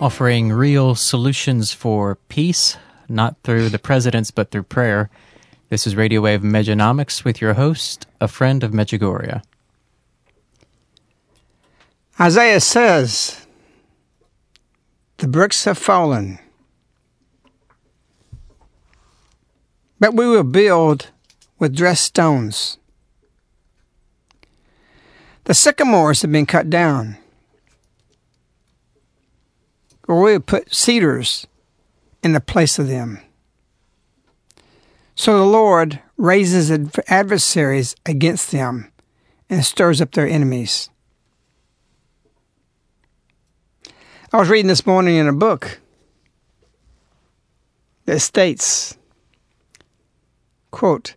Offering real solutions for peace, not through the presidents, but through prayer. This is Radio Wave Mejanomics with your host, a friend of Medjugorje. Isaiah says, The bricks have fallen, but we will build with dressed stones. The sycamores have been cut down or we would put cedars in the place of them. So the Lord raises adversaries against them and stirs up their enemies. I was reading this morning in a book that states, quote,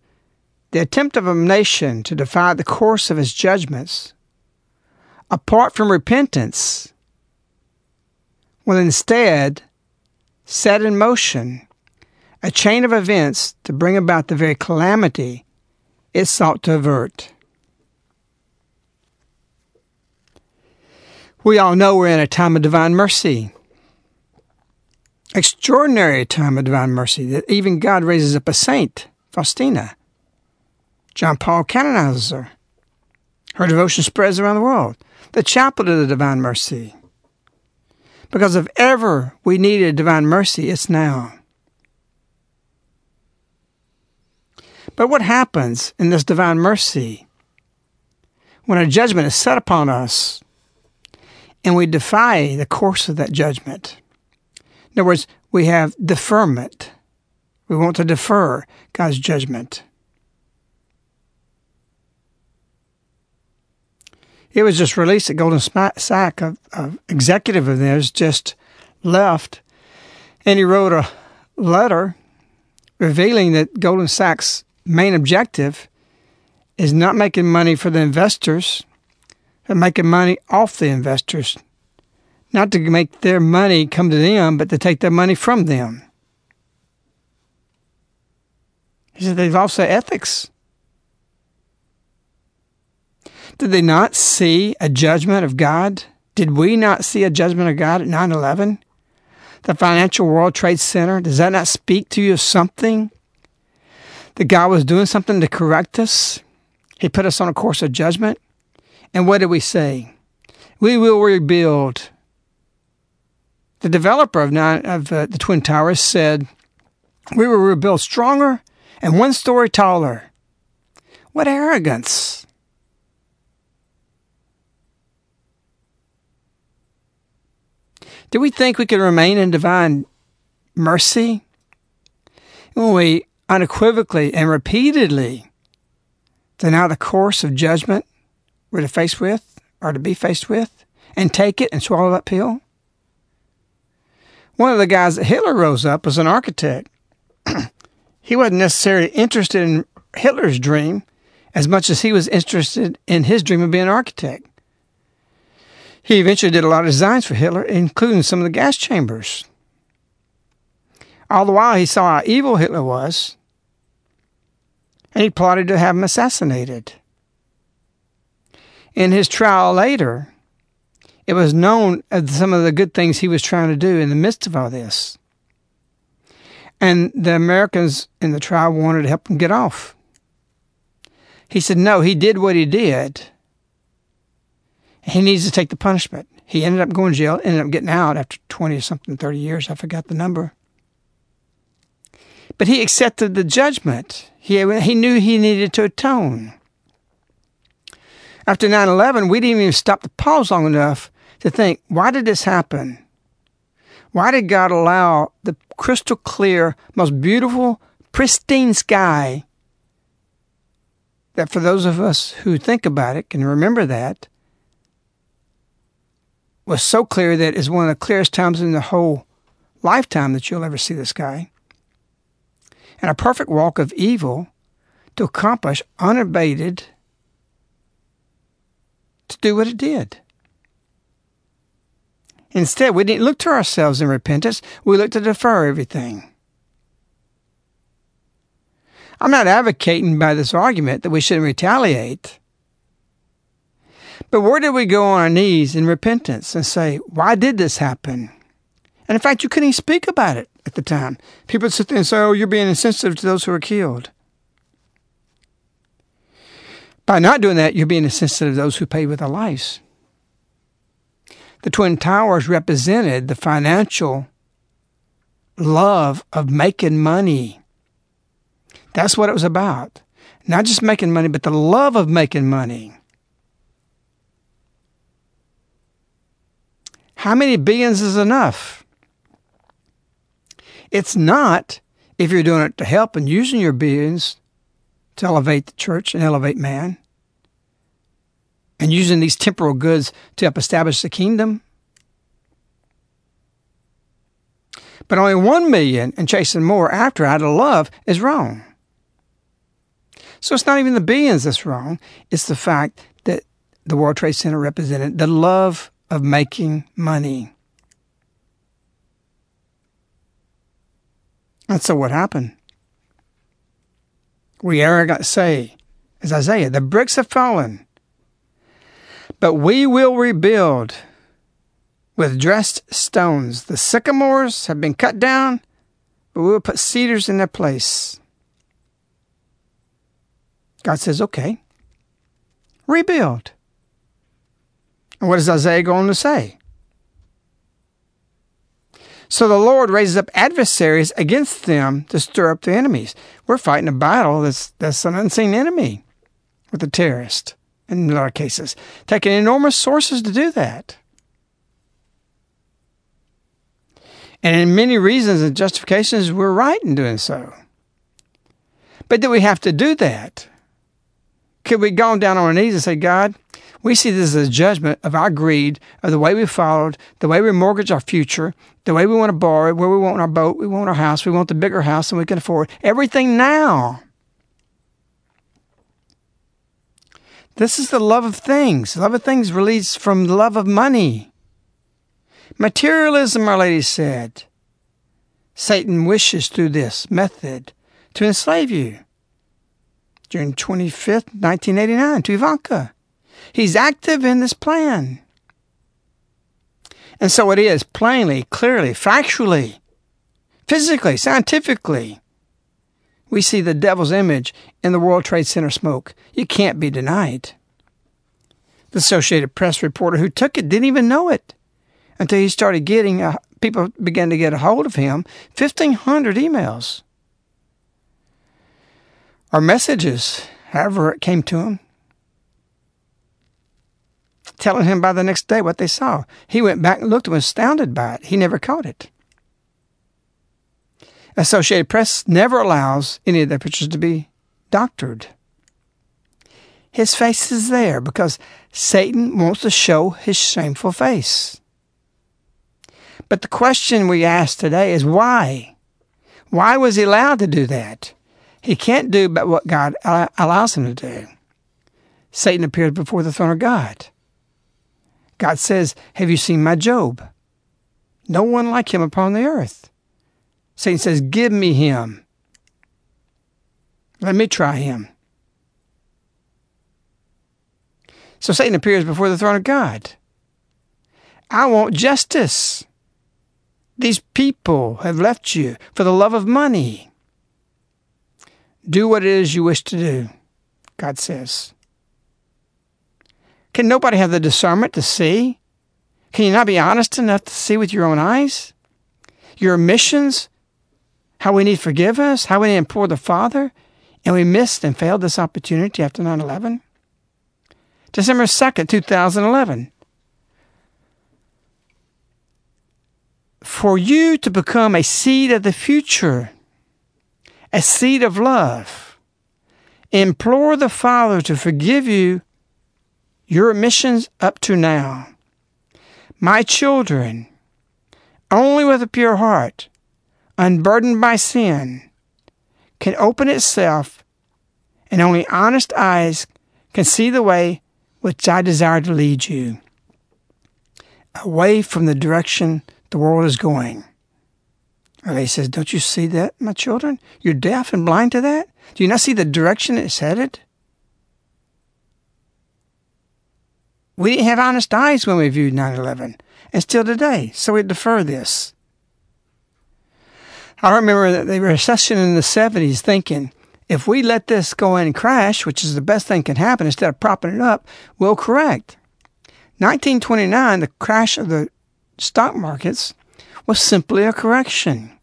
the attempt of a nation to defy the course of his judgments, apart from repentance, will instead set in motion a chain of events to bring about the very calamity it sought to avert. We all know we're in a time of divine mercy. Extraordinary time of divine mercy that even God raises up a saint, Faustina. John Paul canonizes her. Her devotion spreads around the world. The chapel of the divine mercy. Because if ever we needed divine mercy, it's now. But what happens in this divine mercy when a judgment is set upon us and we defy the course of that judgment? In other words, we have deferment. We want to defer God's judgment. It was just released at Goldman Sachs. A, executive of theirs just left, and he wrote a letter revealing that Goldman Sachs' main objective is not making money for the investors, but making money off the investors. Not to make their money come to them, but to take their money from them. He said they've their ethics. Did they not see a judgment of God? Did we not see a judgment of God at 9 11? The financial World Trade Center, does that not speak to you of something? That God was doing something to correct us? He put us on a course of judgment? And what did we say? We will rebuild. The developer of, nine, of uh, the Twin Towers said, We will rebuild stronger and one story taller. What arrogance! Do we think we can remain in divine mercy when we unequivocally and repeatedly deny the course of judgment we're to face with or to be faced with and take it and swallow that pill? One of the guys that Hitler rose up was an architect. he wasn't necessarily interested in Hitler's dream as much as he was interested in his dream of being an architect. He eventually did a lot of designs for Hitler, including some of the gas chambers. All the while, he saw how evil Hitler was, and he plotted to have him assassinated. In his trial later, it was known of some of the good things he was trying to do in the midst of all this. And the Americans in the trial wanted to help him get off. He said, no, he did what he did he needs to take the punishment. He ended up going to jail, ended up getting out after 20 or something, 30 years. I forgot the number. But he accepted the judgment. He, he knew he needed to atone. After 9 11, we didn't even stop to pause long enough to think, why did this happen? Why did God allow the crystal clear, most beautiful, pristine sky that for those of us who think about it can remember that was so clear that it's one of the clearest times in the whole lifetime that you'll ever see the sky. And a perfect walk of evil to accomplish unabated to do what it did. Instead, we didn't look to ourselves in repentance, we looked to defer everything. I'm not advocating by this argument that we shouldn't retaliate. But where did we go on our knees in repentance and say, why did this happen? And in fact, you couldn't even speak about it at the time. People would sit there and say, oh, you're being insensitive to those who are killed. By not doing that, you're being insensitive to those who paid with their lives. The Twin Towers represented the financial love of making money. That's what it was about. Not just making money, but the love of making money. How many billions is enough? It's not if you're doing it to help and using your billions to elevate the church and elevate man, and using these temporal goods to help establish the kingdom. But only one million and chasing more after out of love is wrong. So it's not even the billions that's wrong, it's the fact that the World Trade Center represented the love of making money. And so what happened? We arrogant say, as Isaiah, the bricks have fallen, but we will rebuild with dressed stones. The sycamores have been cut down, but we will put cedars in their place. God says, okay, rebuild. And what is Isaiah going to say? So the Lord raises up adversaries against them to stir up the enemies. We're fighting a battle that's, that's an unseen enemy with the terrorist in a lot of cases, taking enormous sources to do that. And in many reasons and justifications, we're right in doing so. But do we have to do that? Could we go down on our knees and say, God, we see this as a judgment of our greed, of the way we followed, the way we mortgage our future, the way we want to borrow, where we want our boat, we want our house, we want the bigger house than we can afford. Everything now. This is the love of things. Love of things released from the love of money. Materialism, our lady said. Satan wishes through this method to enslave you June 25th, 1989, to Ivanka. He's active in this plan. And so it is, plainly, clearly, factually, physically, scientifically. We see the devil's image in the World Trade Center smoke. You can't be denied. The Associated Press reporter who took it didn't even know it until he started getting, uh, people began to get a hold of him, 1,500 emails. Or messages, however it came to him, telling him by the next day what they saw. He went back and looked and was astounded by it. He never caught it. Associated Press never allows any of their pictures to be doctored. His face is there because Satan wants to show his shameful face. But the question we ask today is why? Why was he allowed to do that? He can't do but what God allows him to do. Satan appeared before the throne of God. God says, Have you seen my Job? No one like him upon the earth. Satan says, Give me him. Let me try him. So Satan appears before the throne of God. I want justice. These people have left you for the love of money. Do what it is you wish to do, God says. Can nobody have the discernment to see? Can you not be honest enough to see with your own eyes? Your missions, how we need forgiveness, how we need to implore the Father, and we missed and failed this opportunity after 9 11? December 2nd, 2011. For you to become a seed of the future, a seed of love, implore the Father to forgive you your missions up to now. My children, only with a pure heart, unburdened by sin, can open itself, and only honest eyes can see the way which I desire to lead you away from the direction the world is going. And he says, Don't you see that, my children? You're deaf and blind to that? Do you not see the direction it's headed? We didn't have honest eyes when we viewed 9 11, and still today, so we defer this. I remember that the recession in the 70s thinking, if we let this go in and crash, which is the best thing can happen, instead of propping it up, we'll correct. 1929, the crash of the stock markets was simply a correction.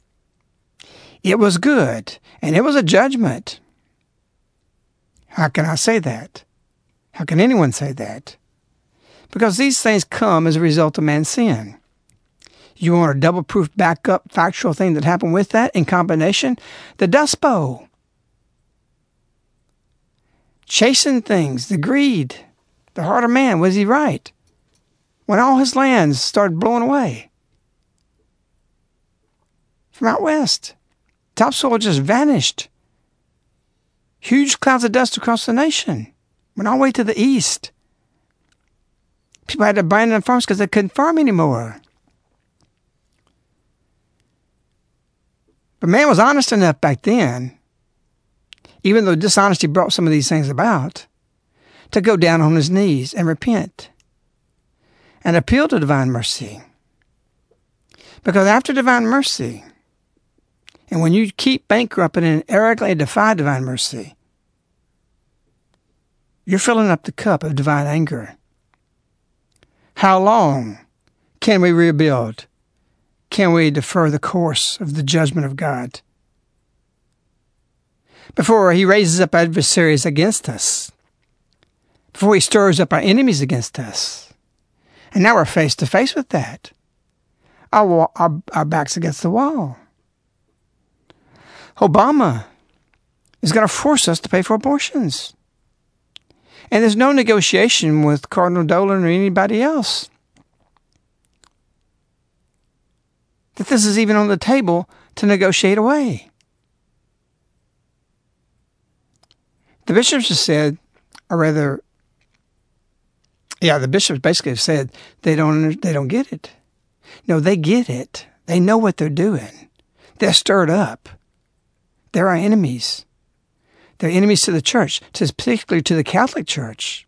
It was good, and it was a judgment. How can I say that? How can anyone say that? Because these things come as a result of man's sin. You want a double proof backup factual thing that happened with that in combination? The Dust Bowl. Chasing things, the greed, the heart of man. Was he right? When all his lands started blowing away from out west, topsoil just vanished. Huge clouds of dust across the nation. Went all the way to the east. People had to abandon farms because they couldn't farm anymore. But man was honest enough back then, even though dishonesty brought some of these things about, to go down on his knees and repent and appeal to divine mercy. Because after divine mercy, and when you keep bankrupting and arrogantly defy divine mercy, you're filling up the cup of divine anger. How long can we rebuild? Can we defer the course of the judgment of God? Before he raises up adversaries against us, before he stirs up our enemies against us. And now we're face to face with that. Our, our, our back's against the wall. Obama is going to force us to pay for abortions. And there's no negotiation with Cardinal Dolan or anybody else. That this is even on the table to negotiate away. The bishops have said, or rather, yeah, the bishops basically have said they don't they don't get it. No, they get it. They know what they're doing. They're stirred up. They're our enemies. They're enemies to the church, to, particularly to the Catholic Church,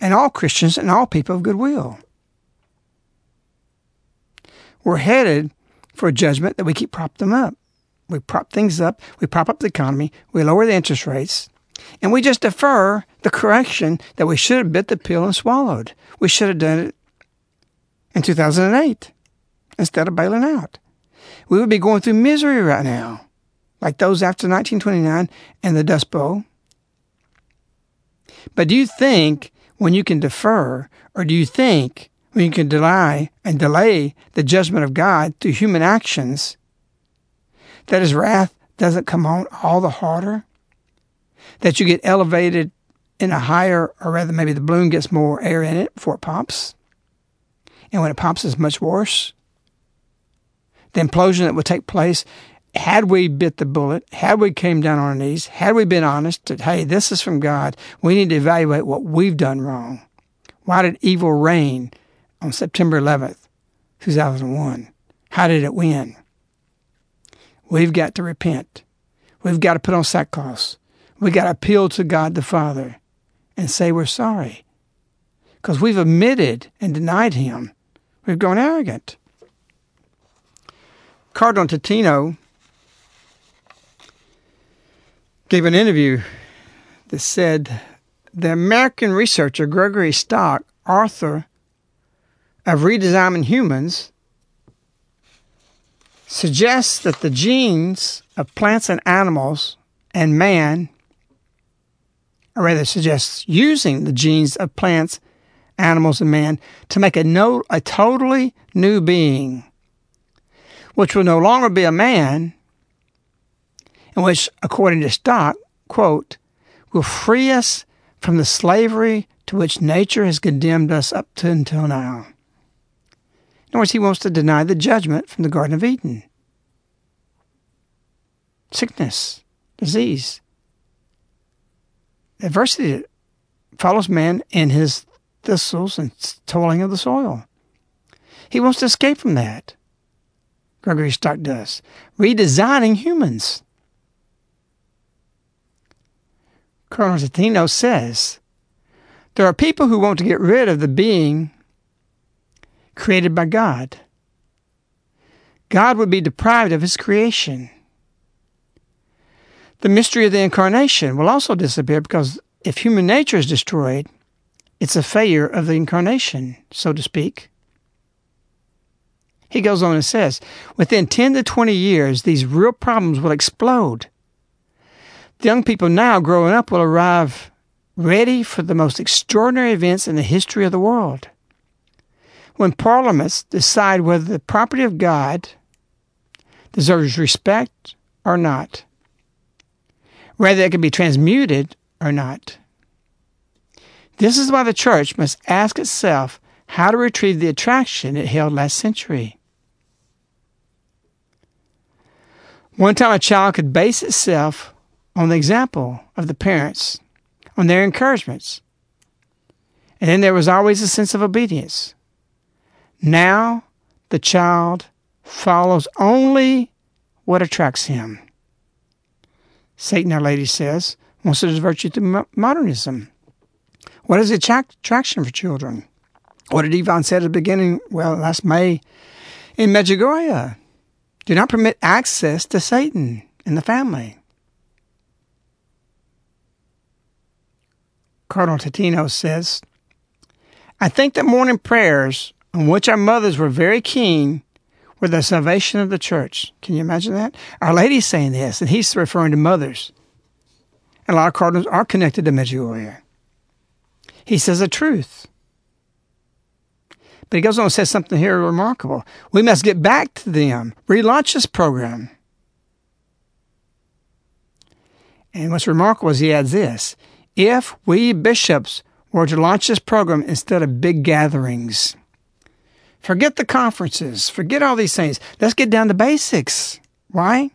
and all Christians and all people of goodwill. We're headed for a judgment that we keep propping them up. We prop things up, we prop up the economy, we lower the interest rates, and we just defer the correction that we should have bit the pill and swallowed. We should have done it in 2008 instead of bailing out. We would be going through misery right now, like those after 1929 and the Dust Bowl. But do you think when you can defer, or do you think when you can deny and delay the judgment of God through human actions, that his wrath doesn't come on all the harder? That you get elevated in a higher, or rather, maybe the balloon gets more air in it before it pops? And when it pops, it's much worse. The implosion that would take place had we bit the bullet, had we came down on our knees, had we been honest that, hey, this is from God, we need to evaluate what we've done wrong. Why did evil reign on September 11th, 2001? How did it win? We've got to repent. We've got to put on sackcloth. We've got to appeal to God the Father and say we're sorry. Because we've omitted and denied Him. We've grown arrogant. Cardinal Tonini gave an interview that said the American researcher Gregory Stock, author of Redesigning Humans, suggests that the genes of plants and animals and man, or rather suggests using the genes of plants, animals, and man to make a, no, a totally new being, which will no longer be a man, and which, according to Stock, quote, will free us from the slavery to which nature has condemned us up to until now. In other words, he wants to deny the judgment from the Garden of Eden. Sickness, disease, adversity follows man in his thistles and toiling of the soil. He wants to escape from that. Gregory Stock does. Redesigning humans. Cardinal Tonini says there are people who want to get rid of the being created by God. God would be deprived of his creation. The mystery of the incarnation will also disappear because if human nature is destroyed, it's a failure of the incarnation, so to speak. He goes on and says, within 10 to 20 years, these real problems will explode. Young people now growing up will arrive ready for the most extraordinary events in the history of the world when parliaments decide whether the property of God deserves respect or not, whether it can be transmuted or not. This is why the church must ask itself how to retrieve the attraction it held last century. One time a child could base itself on the example of the parents, on their encouragements. And then there was always a sense of obedience. Now the child follows only what attracts him. Satan, Our Lady says, wants to divert you to modernism. What is the attraction for children? What did Ivan say at the beginning? Well, last May in Medjugorje. Do not permit access to Satan in the family. Cardinal Tonini says, I think that morning prayers on which our mothers were very keen were the salvation of the church. Can you imagine that? Our Lady's saying this, and he's referring to mothers. And a lot of cardinals are connected to Medjugorje. He says the truth. But he goes on and says something here remarkable. We must get back to them, relaunch this program. And what's remarkable is he adds this if we bishops were to launch this program instead of big gatherings, Forget the conferences. Forget all these things. Let's get down to basics. Why?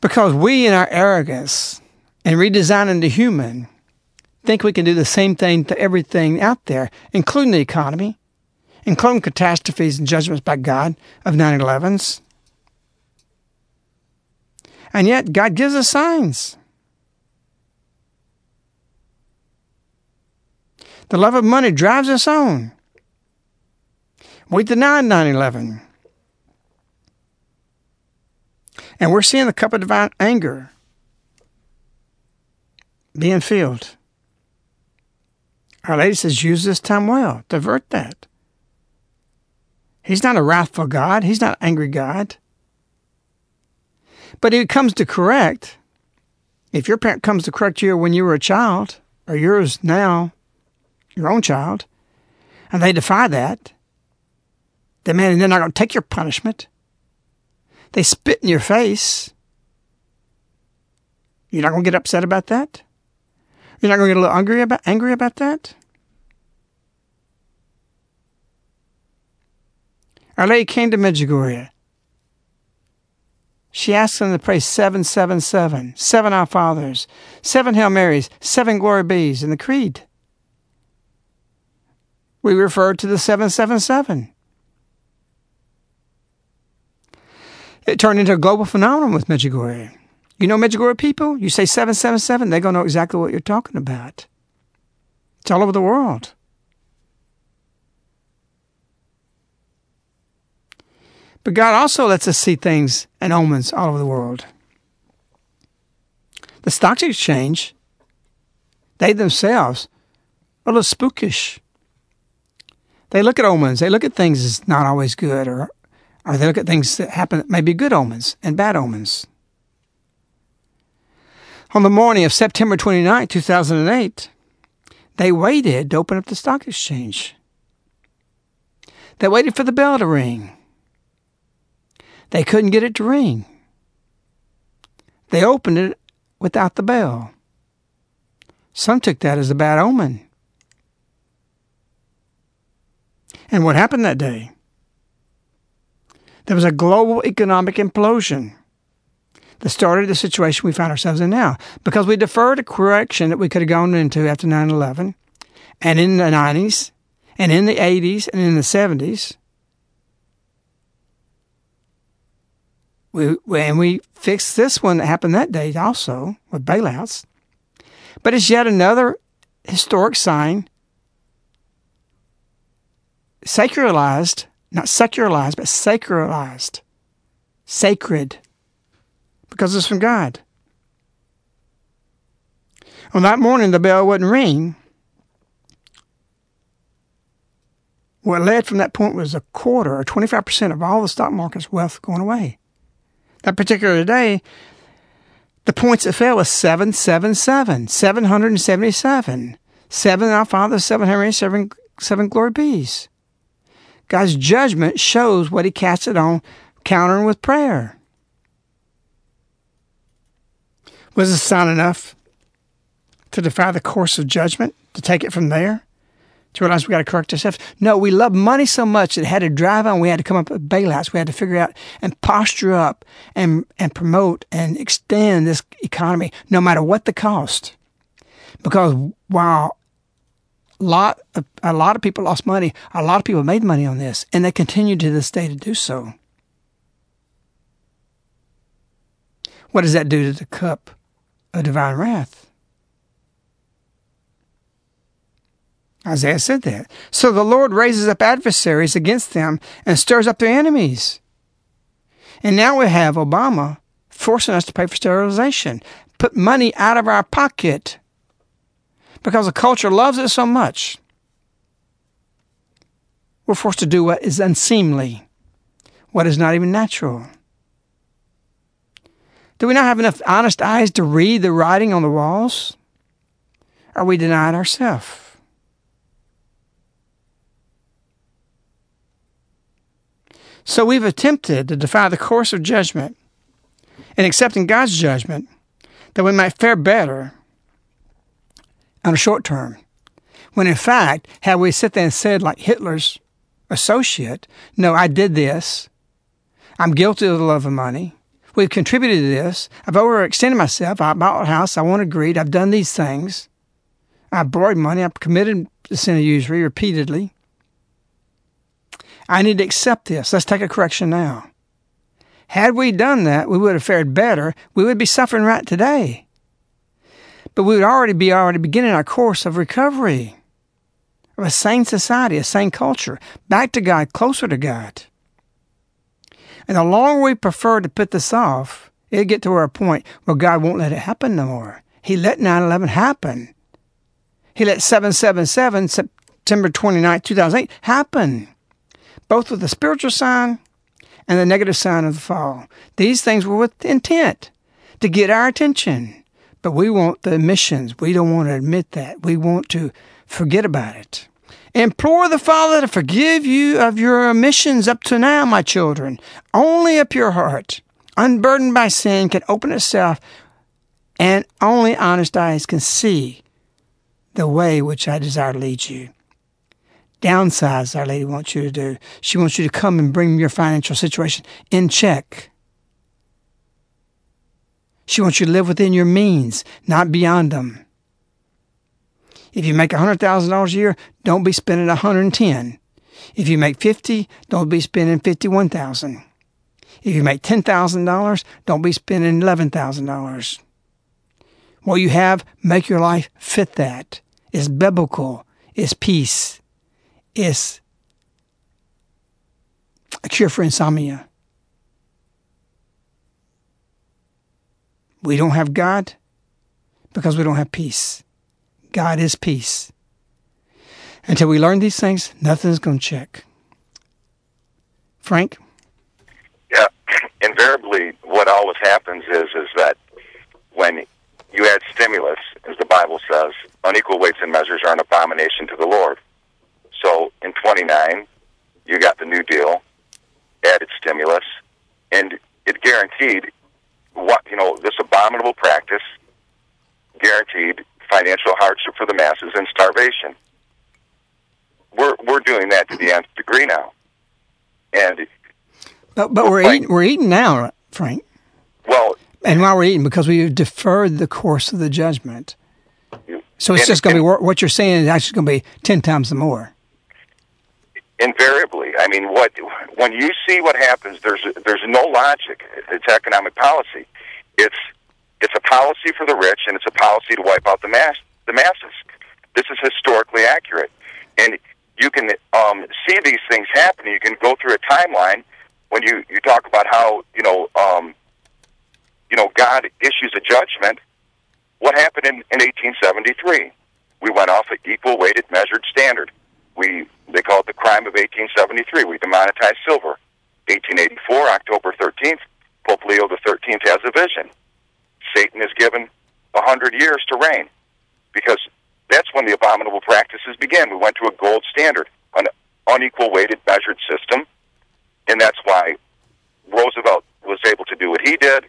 Because we, in our arrogance and redesigning the human, think we can do the same thing to everything out there, including the economy, including catastrophes and judgments by God of 9 11s. And yet, God gives us signs. The love of money drives us on. We denied 9 11. And we're seeing the cup of divine anger being filled. Our Lady says, use this time well, divert that. He's not a wrathful God, He's not an angry God. But He comes to correct. If your parent comes to correct you when you were a child, or yours now, your own child, and they defy that, then man, they're not going to take your punishment. They spit in your face. You're not going to get upset about that? You're not going to get a little angry about, angry about that? Our Lady came to Medjugorje. She asked them to pray 777, seven Our Fathers, seven Hail Marys, seven Glory Bees in the Creed. We refer to the 777. It turned into a global phenomenon with Medjugorje. You know Medjugorje people? You say 777, they're going to know exactly what you're talking about. It's all over the world. But God also lets us see things and omens all over the world. The stock exchange, they themselves are a little spookish. They look at omens, they look at things as not always good, or, or they look at things that happen that may be good omens and bad omens. On the morning of September 29, 2008, they waited to open up the stock exchange. They waited for the bell to ring. They couldn't get it to ring. They opened it without the bell. Some took that as a bad omen. And what happened that day? There was a global economic implosion that started the situation we find ourselves in now because we deferred a correction that we could have gone into after 9 11 and in the 90s and in the 80s and in the 70s. We, and we fixed this one that happened that day also with bailouts. But it's yet another historic sign, sacralized, not secularized, but sacralized, sacred, because it's from God. On that morning, the bell wouldn't ring. What led from that point was a quarter or 25% of all the stock market's wealth going away. That particular day, the points that fell was 777, 777, seven Our Father, seven Henry, seven, seven Glory Bees. God's judgment shows what he casted on, countering with prayer. Was this sign enough to defy the course of judgment, to take it from there? to realize we got to correct ourselves. No, we love money so much that it had to drive on. We had to come up with bailouts. We had to figure out and posture up and and promote and extend this economy, no matter what the cost. Because while lot of, a lot of people lost money, a lot of people made money on this, and they continue to this day to do so. What does that do to the cup of divine wrath? Isaiah said that. So the Lord raises up adversaries against them and stirs up their enemies. And now we have Obama forcing us to pay for sterilization, put money out of our pocket because the culture loves it so much. We're forced to do what is unseemly, what is not even natural. Do we not have enough honest eyes to read the writing on the walls? Are we denied ourselves? So we've attempted to defy the course of judgment in accepting God's judgment that we might fare better on a short term. When in fact, had we sit there and said, like Hitler's associate, no, I did this. I'm guilty of the love of money. We've contributed to this. I've overextended myself. I bought a house. I wanted greed. I've done these things. I've borrowed money. I've committed the sin of usury repeatedly. I need to accept this. Let's take a correction now. Had we done that, we would have fared better. We would be suffering right today. But we would already be already beginning our course of recovery of a sane society, a sane culture, back to God, closer to God. And the longer we prefer to put this off, it'll get to a point where God won't let it happen no more. He let 9 11 happen. He let 777, September 29, 2008, happen, both with the spiritual sign and the negative sign of the fall. These things were with intent to get our attention. But we want the missions. We don't want to admit that. We want to forget about it. Implore the Father to forgive you of your omissions up to now, my children. Only a pure heart, unburdened by sin, can open itself, and only honest eyes can see the way which I desire to lead you. Downsize, Our Lady wants you to do. She wants you to come and bring your financial situation in check. She wants you to live within your means, not beyond them. If you make $100,000 a year, don't be spending 110. If you make 50, don't be spending 51,000. If you make $10,000, don't be spending $11,000. What you have, make your life fit that. It's biblical. It's peace. It's a cure for insomnia. We don't have God because we don't have peace. God is peace. Until we learn these things, nothing's going to check. Frank? Yeah, invariably, what always happens is is that when you add stimulus, as the Bible says, unequal weights and measures are an abomination to the Lord. So in 29, you got the New Deal, added stimulus, and it guaranteed what you know this abominable practice guaranteed financial hardship for the masses and starvation. We're we're doing that to the nth degree now, and but but we're eating we're eating now, Frank. Well, and while we're eating, because we have deferred the course of the judgment, so it's just going to be what you're saying is actually going to be ten times the more. Invariably, I mean, what when you see what happens, there's there's no logic. It's economic policy. It's it's a policy for the rich, and it's a policy to wipe out the mass the masses. This is historically accurate, and you can um, see these things happen. You can go through a timeline when you you talk about how you know um, you know God issues a judgment. What happened in, in 1873? We went off an equal weighted measured standard. We they call it the crime of 1873. We demonetized silver. 1884, October 13th, Pope Leo XIII has a vision. Satan is given a hundred years to reign, because that's when the abominable practices began. We went to a gold standard, an unequal weighted measured system, and that's why Roosevelt was able to do what he did.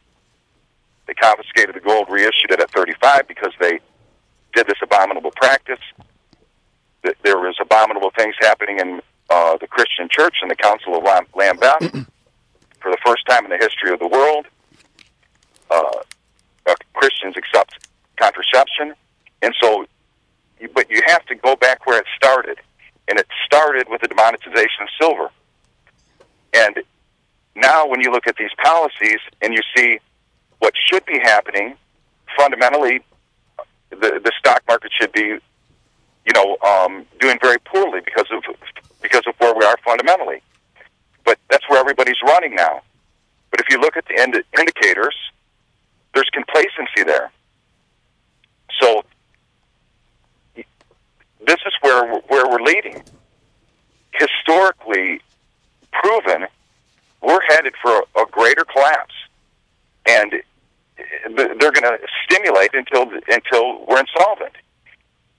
They confiscated the gold, reissued it at 35 because they did this abominable practice. There was abominable things happening in uh, the Christian Church and the Council of Lambeth for the first time in the history of the world. Uh, uh, Christians accept contraception, and so, but you have to go back where it started, and it started with the demonetization of silver. And now, when you look at these policies and you see what should be happening, fundamentally, the the stock market should be, you know, um, doing very poorly because of because of where we are fundamentally. But that's where everybody's running now. But if you look at the ind- indicators, there's complacency there. So this is where where we're leading. Historically proven, we're headed for a, a greater collapse, and they're going to stimulate until until we're insolvent.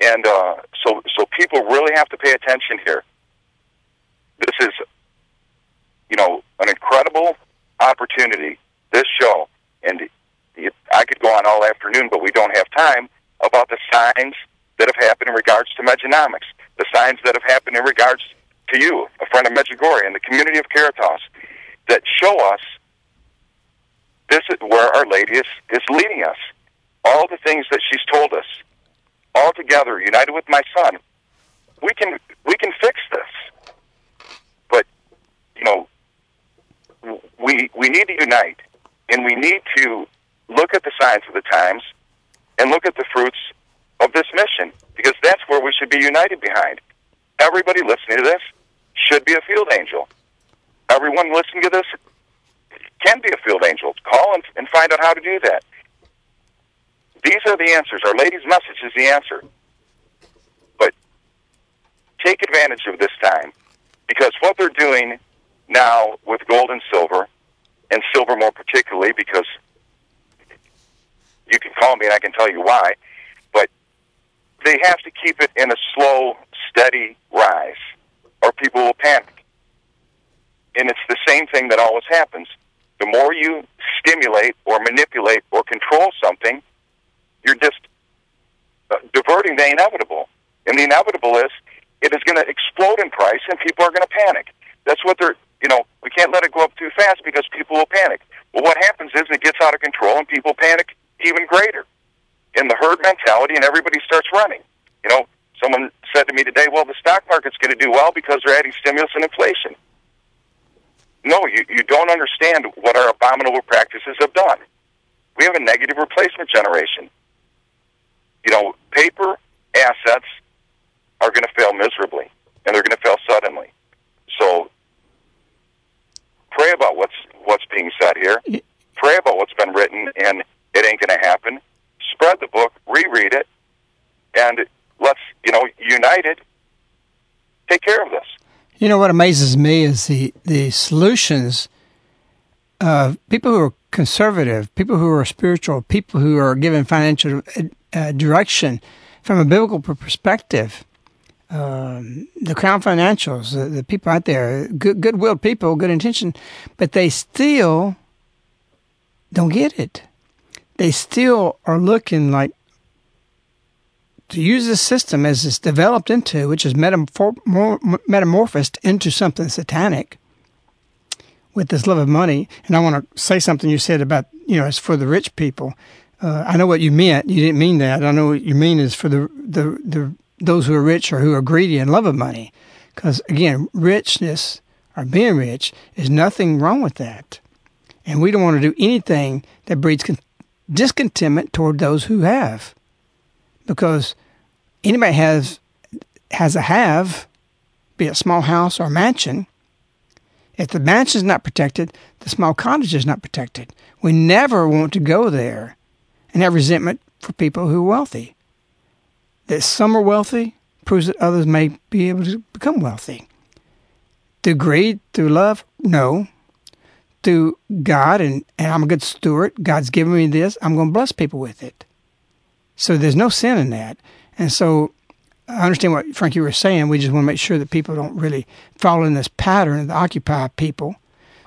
And uh, so so people really have to pay attention here. This is, you know, an incredible opportunity. This show, and I could go on all afternoon, but we don't have time about the signs that have happened in regards to Mejanomics, the signs that have happened in regards to you, a friend of Medjugorje, and the community of Caritas, that show us this is where Our Lady is, is leading us. All the things that she's told us, all together, united with my son, we can we can fix this. But you know, we we need to unite, and we need to look at the signs of the times and look at the fruits of this mission because that's where we should be united behind. Everybody listening to this should be a field angel. Everyone listening to this can be a field angel. Call and, and find out how to do that. These are the answers. Our Lady's message is the answer. But take advantage of this time because what they're doing now with gold and silver, and silver more particularly because you can call me and I can tell you why, but they have to keep it in a slow, steady rise or people will panic. And it's the same thing that always happens. The more you stimulate or manipulate or control something, you're just uh, diverting the inevitable. And the inevitable is it is going to explode in price and people are going to panic. That's what they're, you know, we can't let it go up too fast because people will panic. Well, what happens is it gets out of control and people panic even greater in the herd mentality and everybody starts running. You know, someone said to me today, well, the stock market's going to do well because they're adding stimulus and inflation. No, you, you don't understand what our abominable practices have done. We have a negative replacement generation. You know, paper assets are going to fail miserably, and they're going to fail suddenly. So pray about what's what's being said here. Pray about what's been written, and it ain't going to happen. Spread the book, reread it, and let's you know united take care of this. You know what amazes me is the the solutions of people who are conservative, people who are spiritual, people who are given financial uh, direction from a biblical perspective. Um, the Crown Financials, the, the people out there, good good-willed people, good intention, but they still don't get it. They still are looking like to use this system as it's developed into, which is metamor- metamorphosed into something satanic with this love of money. And I want to say something you said about, you know, it's for the rich people. Uh, I know what you meant. You didn't mean that. I know what you mean is for the, the, the those who are rich or who are greedy and love of money. Because again, richness or being rich is nothing wrong with that. And we don't want to do anything that breeds con- discontentment toward those who have because anybody has has a have, be it small house or mansion. If the mansion is not protected, the small cottage is not protected. We never want to go there and have resentment for people who are wealthy. That some are wealthy proves that others may be able to become wealthy. Through greed, through love? No. Through God and, and I'm a good steward, God's given me this, I'm going to bless people with it. So there's no sin in that. And so I understand what Frank you were saying. We just want to make sure that people don't really follow in this pattern of the Occupy people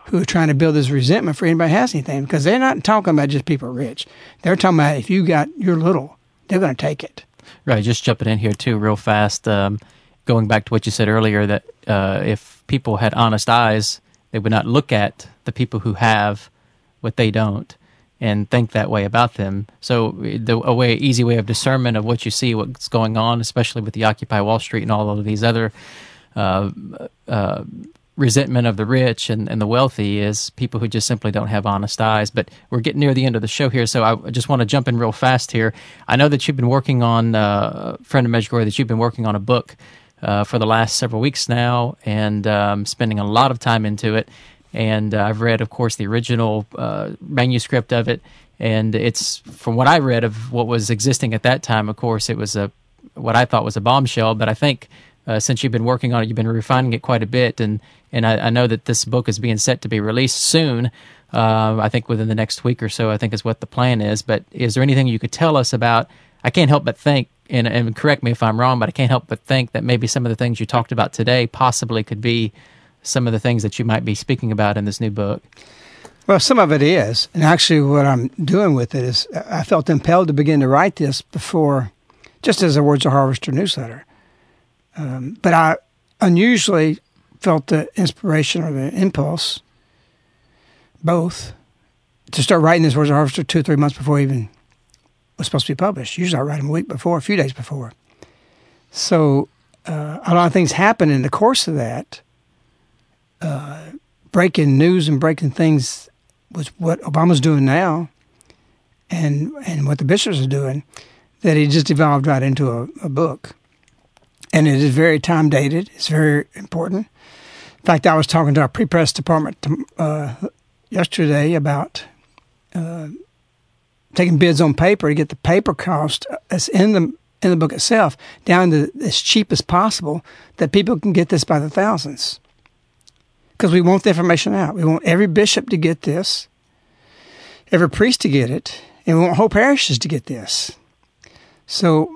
who are trying to build this resentment for anybody has anything because they're not talking about just people rich. They're talking about if you got your little, they're going to take it. Right. Just jumping in here too, real fast. Um, going back to what you said earlier, that uh, if people had honest eyes, they would not look at the people who have what they don't and think that way about them. So the a way easy way of discernment of what you see, what's going on, especially with the Occupy Wall Street and all of these other uh, uh, resentment of the rich and, and the wealthy is people who just simply don't have honest eyes. But we're getting near the end of the show here, so I just want to jump in real fast here. I know that you've been working on, uh, friend of Medjugorje, that you've been working on a book uh, for the last several weeks now and um, spending a lot of time into it and uh, I've read, of course, the original uh, manuscript of it, and it's from what I read of what was existing at that time. Of course, it was a what I thought was a bombshell, but I think uh, since you've been working on it, you've been refining it quite a bit, and and I, I know that this book is being set to be released soon. Uh, I think within the next week or so, I think is what the plan is. But is there anything you could tell us about? I can't help but think, and, and correct me if I'm wrong, but I can't help but think that maybe some of the things you talked about today possibly could be some of the things that you might be speaking about in this new book? Well, some of it is. And actually, what I'm doing with it is I felt impelled to begin to write this before, just as a Words of Harvester newsletter. Um, but I unusually felt the inspiration or the impulse, both, to start writing this Words of Harvester two or three months before even was supposed to be published. Usually I write them a week before, a few days before. So uh, a lot of things happen in the course of that breaking news and breaking things was what Obama's doing now, and and what the bishops are doing, that it just evolved right into a, a book, and it is very time dated. It's very important. In fact, I was talking to our pre-press department uh, yesterday about uh, taking bids on paper to get the paper cost that's in the in the book itself down to as cheap as possible, that people can get this by the thousands. Because we want the information out. We want every bishop to get this, every priest to get it, and we want whole parishes to get this. So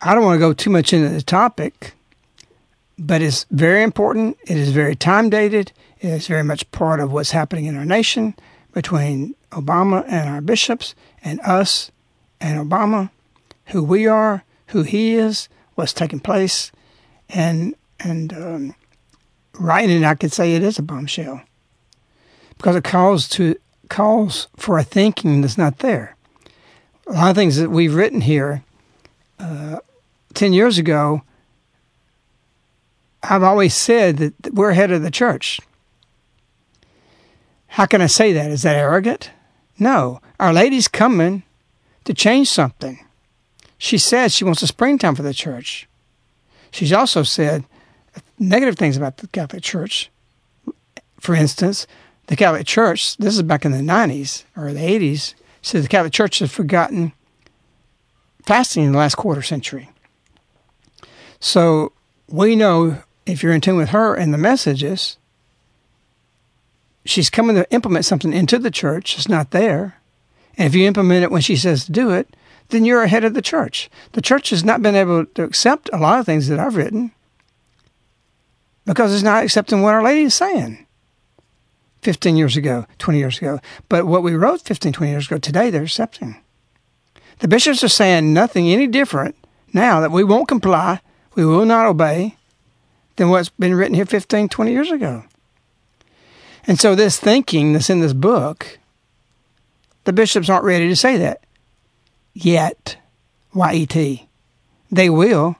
I don't want to go too much into the topic, but it's very important. It is very time dated. It is very much part of what's happening in our nation between Obama and our bishops and us and Obama, who we are, who he is, what's taking place, and and um, writing, I could say it is a bombshell because it calls to calls for a thinking that's not there. A lot of things that we've written here uh, ten years ago, I've always said that we're ahead of the church. How can I say that? Is that arrogant? No. Our Lady's coming to change something. She said she wants a springtime for the church. She's also said negative things about the Catholic Church. For instance, the Catholic Church, this is back in the 90s or the 80s, said the Catholic Church has forgotten fasting in the last quarter century. So we know if you're in tune with her and the messages, she's coming to implement something into the church It's not there. And if you implement it when she says to do it, then you're ahead of the church. The church has not been able to accept a lot of things that I've written because it's not accepting what Our Lady is saying 15 years ago, 20 years ago. But what we wrote 15, 20 years ago, today they're accepting. The bishops are saying nothing any different now that we won't comply, we will not obey than what's been written here 15, 20 years ago. And so, this thinking that's in this book, the bishops aren't ready to say that yet. YET. They will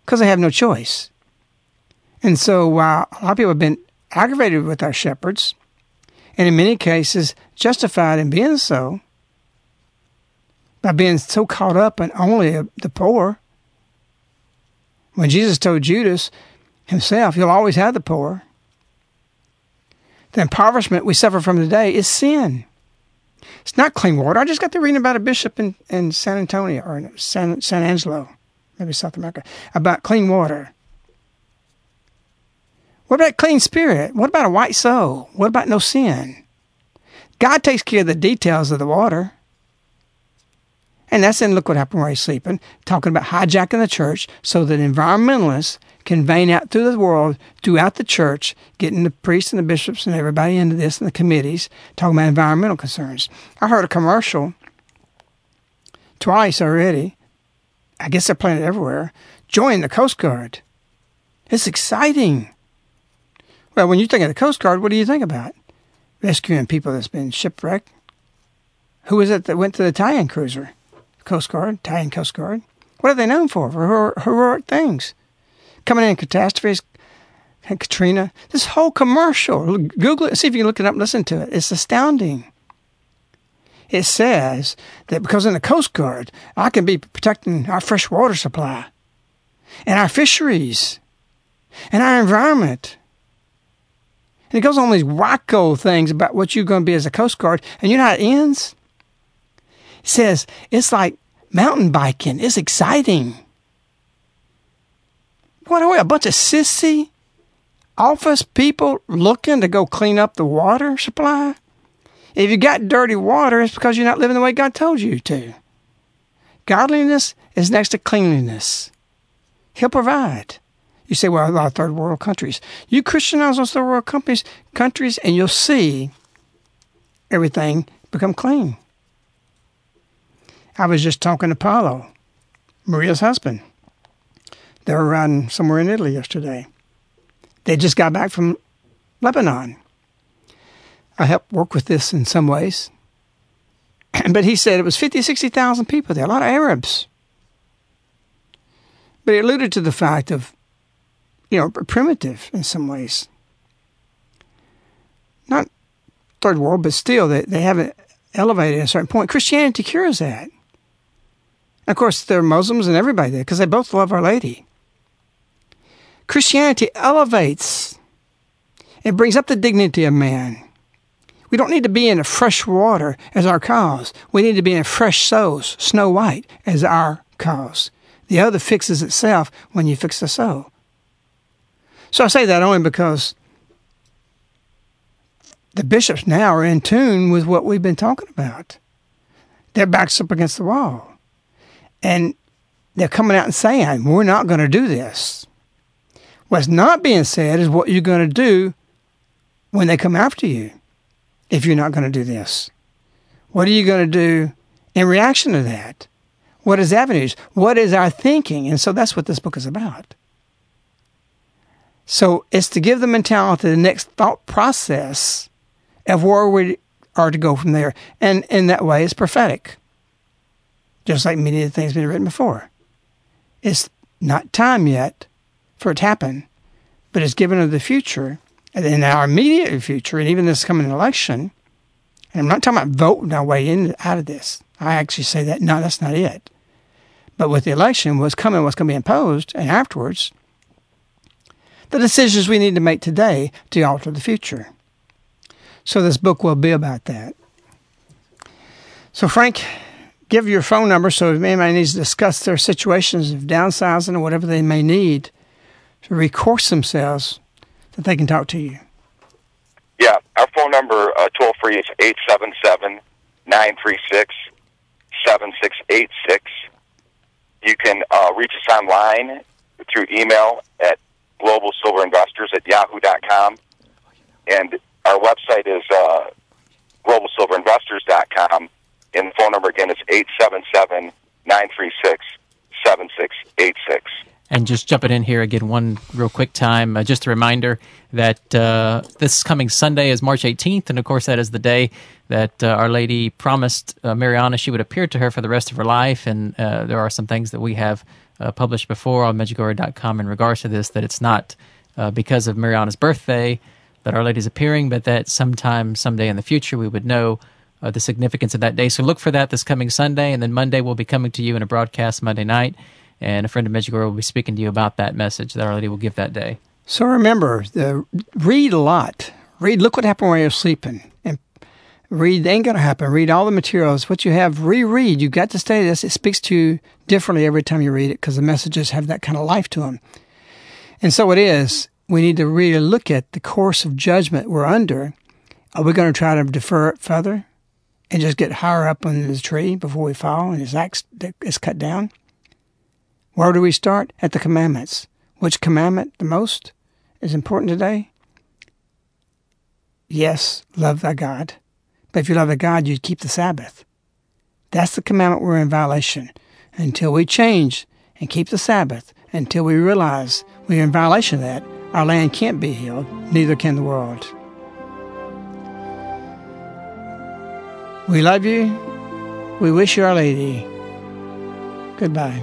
because they have no choice. And so, while a lot of people have been aggravated with our shepherds, and in many cases justified in being so, by being so caught up in only the poor, when Jesus told Judas himself, You'll always have the poor, the impoverishment we suffer from today is sin. It's not clean water. I just got to reading about a bishop in, in San Antonio or San, San Angelo, maybe South America, about clean water. What about clean spirit? What about a white soul? What about no sin? God takes care of the details of the water. And that's in Look What Happened Where He's Sleeping, talking about hijacking the church so that environmentalists can vein out through the world, throughout the church, getting the priests and the bishops and everybody into this and the committees, talking about environmental concerns. I heard a commercial twice already. I guess they're playing it everywhere. Join the Coast Guard. It's exciting. Well, when you think of the Coast Guard, what do you think about? Rescuing people that's been shipwrecked. Who was it that went to the Italian cruiser? Coast Guard, Italian Coast Guard. What are they known for? For heroic things coming in catastrophes, Katrina. This whole commercial, Google it, see if you can look it up and listen to it. It's astounding. It says that because in the Coast Guard, I can be protecting our fresh water supply and our fisheries and our environment. And it goes on these wacko things about what you're going to be as a Coast Guard. And you know how it ends? Says it's like mountain biking. It's exciting. What are we, a bunch of sissy office people looking to go clean up the water supply? If you got dirty water, it's because you're not living the way God told you to. Godliness is next to cleanliness. He'll provide. You say, well, a lot of third world countries. You Christianize those third world countries, countries, and you'll see everything become clean. I was just talking to Paolo, Marija's husband. They were riding somewhere in Italy yesterday. They just got back from Lebanon. I helped work with this in some ways. But he said it was 50, 60,000 people there, a lot of Arabs. But he alluded to the fact of, you know, primitive in some ways. not third world, but still they, they haven't elevated at a certain point. Christianity cures that. Of course, there are Muslims and everybody there because they both love Our Lady. Christianity elevates, it brings up the dignity of man. We don't need to be in fresh water as our cause. We need to be in fresh souls, snow white, as our cause. The other fixes itself when you fix the soul. So I say that only because the bishops now are in tune with what we've been talking about. Their backs up against the wall. And they're coming out and saying, we're not going to do this. What's not being said is what you're going to do when they come after you if you're not going to do this. What are you going to do in reaction to that? What is avenues? What is our thinking? And so that's what this book is about. So it's to give the mentality the next thought process of where we are to go from there. And in that way, it's prophetic just like many of the things been written before. It's not time yet for it to happen, but it's given of the future, and in our immediate future, and even this coming election. And I'm not talking about voting our way in out of this. I actually say that no, that's not it. But with the election, what's coming, what's going to be imposed, and afterwards, the decisions we need to make today to alter the future. So this book will be about that. So Frank, give your phone number so if anybody needs to discuss their situations of downsizing or whatever they may need to recourse themselves, that they can talk to you. Yeah, our phone number uh, toll free is 877 936 7686. You can uh, reach us online through email at globalsilverinvestors at yahoo.com. And our website is uh, globalsilverinvestors.com and the phone number again is 877 936 7686. And just jumping in here again, one real quick time. Uh, just a reminder that uh, this coming Sunday is March 18th, and of course, that is the day that uh, Our Lady promised uh, Mirjana she would appear to her for the rest of her life. And uh, there are some things that we have uh, published before on Medjugorje.com in regards to this that it's not because of Mirjana's birthday that Our Lady's appearing, but that sometime, someday in the future, we would know uh, the significance of that day. So look for that this coming Sunday, and then Monday we'll be coming to you in a broadcast Monday night, and a friend of Medjugorje will be speaking to you about that message that Our Lady will give that day. So remember, the, read a lot. Read. Look what happened while you're sleeping, and read. Ain't gonna happen. Read all the materials. What you have, reread. You got to study this. It speaks to you differently every time you read it because the messages have that kind of life to them. And so it is. We need to really look at the course of judgment we're under. Are we going to try to defer it further? And just get higher up on the tree before we fall and his axe is cut down? Where do we start? At the commandments. Which commandment the most is important today? Yes, love thy God. But if you love thy God, you'd keep the Sabbath. That's the commandment we're in violation. Until we change and keep the Sabbath, until we realize we're in violation of that, our land can't be healed, neither can the world. We love you. We wish you Our Lady. Goodbye.